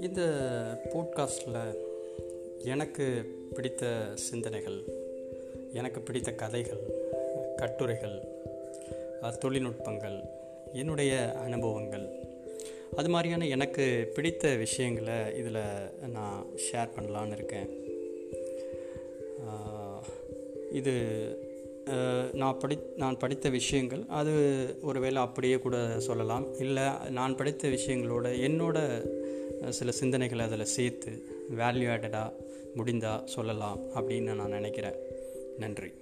இந்த போட்காஸ்டில் எனக்கு பிடித்த சிந்தனைகள் எனக்கு பிடித்த கதைகள் கட்டுரைகள் தொழில்நுட்பங்கள் என்னுடைய அனுபவங்கள் அது மாதிரியான எனக்கு பிடித்த விஷயங்களை இதில் நான் ஷேர் பண்ணலான்னு இருக்கேன். இது நான் படி நான் படித்த விஷயங்கள் அது ஒருவேளை அப்படியே கூட சொல்லலாம். இல்லை நான் படித்த விஷயங்களோட என்னோட சில சிந்தனைகளை அதில் சேர்த்து வேல்யூ ஆடடாக முடிந்தால் சொல்லலாம் அப்படின்னு நான் நினைக்கிறேன். நன்றி.